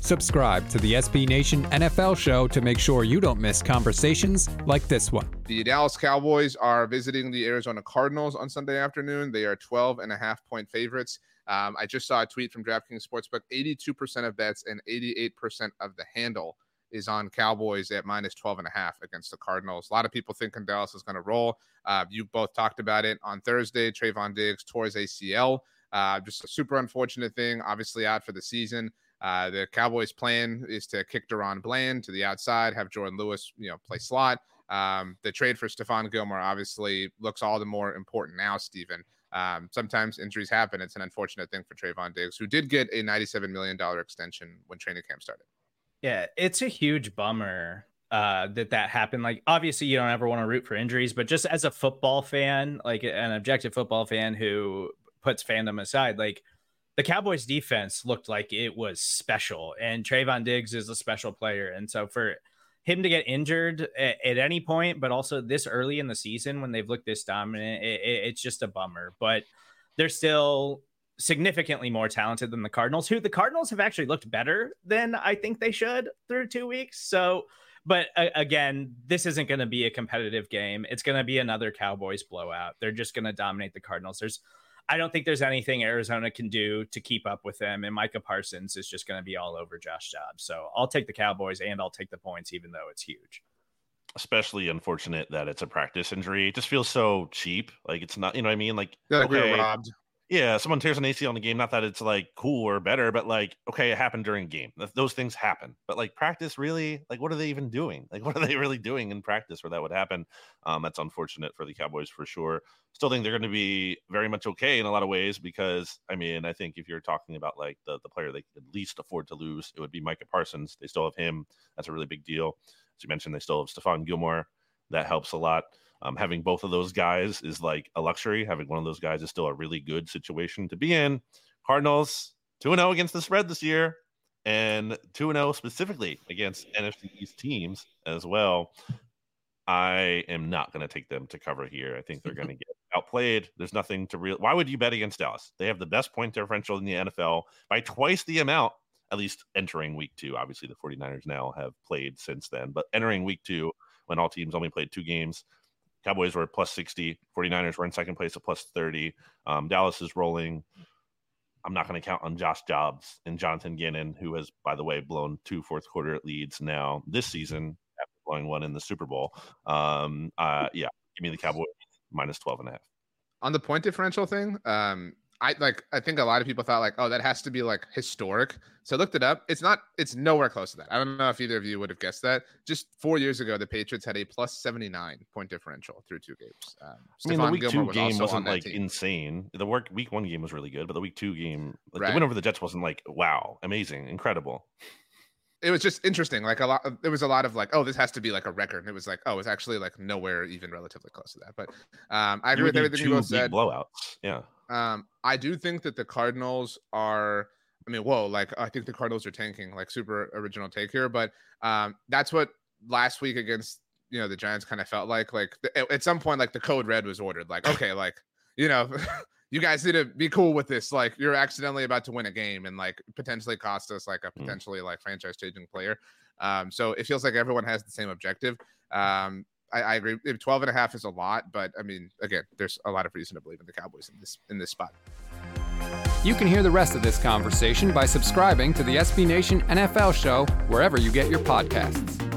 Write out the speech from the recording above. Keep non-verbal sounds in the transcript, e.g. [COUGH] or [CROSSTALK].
Subscribe to the SB Nation NFL show to make sure you don't miss conversations like this one. The Dallas Cowboys are visiting the Arizona Cardinals on Sunday afternoon. They are 12 and a half point favorites. Um, I just saw a tweet from DraftKings Sportsbook 82% of bets and 88% of the handle is on Cowboys at minus 12 and a half against the Cardinals. A lot of people thinking Dallas is going to roll. Uh, you both talked about it on Thursday. Trevon Diggs his ACL. Uh, just a super unfortunate thing, obviously out for the season. Uh, the Cowboys' plan is to kick DaRon Bland to the outside, have Jourdan Lewis, you know, play slot. Um, the trade for Stephon Gilmore obviously looks all the more important now, Stephen. Um, sometimes injuries happen. It's an unfortunate thing for Trevon Diggs, who did get a $97 million extension when training camp started. Yeah, it's a huge bummer uh, that that happened. Like, obviously, you don't ever want to root for injuries, but just as a football fan, like an objective football fan who puts fandom aside, like the Cowboys defense looked like it was special, and Trevon Diggs is a special player. And so for him to get injured at, at any point, but also this early in the season when they've looked this dominant, it, it, it's just a bummer. But they're still significantly more talented than the Cardinals, who the Cardinals have actually looked better than I think they should through two weeks. So, but again, this isn't going to be a competitive game. It's going to be another Cowboys blowout. They're just going to dominate the Cardinals. There's I don't think there's anything Arizona can do to keep up with them. And Micah Parsons is just going to be all over Josh Dobbs. So I'll take the Cowboys and I'll take the points, even though it's huge. Especially unfortunate that it's a practice injury. It just feels so cheap. Like it's not, you know what I mean? Like, like okay, we robbed yeah, someone tears an ACL in the game. Not that it's like cool or better, but like, okay, it happened during game. Those things happen. But like practice, really, like, what are they even doing? Like, [LAUGHS] what are they really doing in practice where that would happen? Um, that's unfortunate for the Cowboys for sure. Still think they're going to be very much okay in a lot of ways because, I mean, I think if you're talking about like the, the player they could least afford to lose, it would be Micah Parsons. They still have him. That's a really big deal. As you mentioned, they still have Stephon Gilmore. That helps a lot. Um, having both of those guys is like a luxury. Having one of those guys is still a really good situation to be in. Cardinals 2 0 against the spread this year and 2 0 specifically against NFC East teams as well. I am not going to take them to cover here. I think they're going to get outplayed. There's nothing to real. Why would you bet against Dallas? They have the best point differential in the NFL by twice the amount, at least entering week two. Obviously, the 49ers now have played since then, but entering week two, when all teams only played two games, Cowboys were plus 60. 49ers were in second place at plus 30. Um, Dallas is rolling. I'm not going to count on Josh Dobbs and Jonathan Gannon, who has, by the way, blown two fourth quarter leads now this season after blowing one in the Super Bowl. Um, uh, yeah, give me the Cowboys minus 12 and a half. On the point differential thing, um, I like I think a lot of people thought like, oh, that has to be like historic. So I looked it up. It's not, it's nowhere close to that. I don't know if either of you would have guessed that. Just four years ago, the Patriots had a plus 79 point differential through two games. Um, I mean, the week Gilmore two was game wasn't like team. insane. The work week one game was really good, but the week two game, like right. the win over the Jets wasn't like, wow, amazing, incredible it was just interesting. Like a lot, of, there was a lot of like, oh, this has to be like a record. And it was like, oh, it's actually like nowhere even relatively close to that. But um, I agree with everything you both said. Blowouts, yeah. Um, I do think that the Cardinals are. I mean, whoa! Like I think the Cardinals are tanking. Like super original take here, but um, that's what last week against you know the Giants kind of felt like. Like at some point, like the code red was ordered. Like [LAUGHS] okay, like you know. [LAUGHS] you guys need to be cool with this. Like you're accidentally about to win a game and like potentially cost us like a mm. potentially like franchise changing player. Um, so it feels like everyone has the same objective. Um, I, I agree. 12 and a half is a lot, but I mean, again, there's a lot of reason to believe in the Cowboys in this in this spot. You can hear the rest of this conversation by subscribing to the SB Nation NFL show wherever you get your podcasts.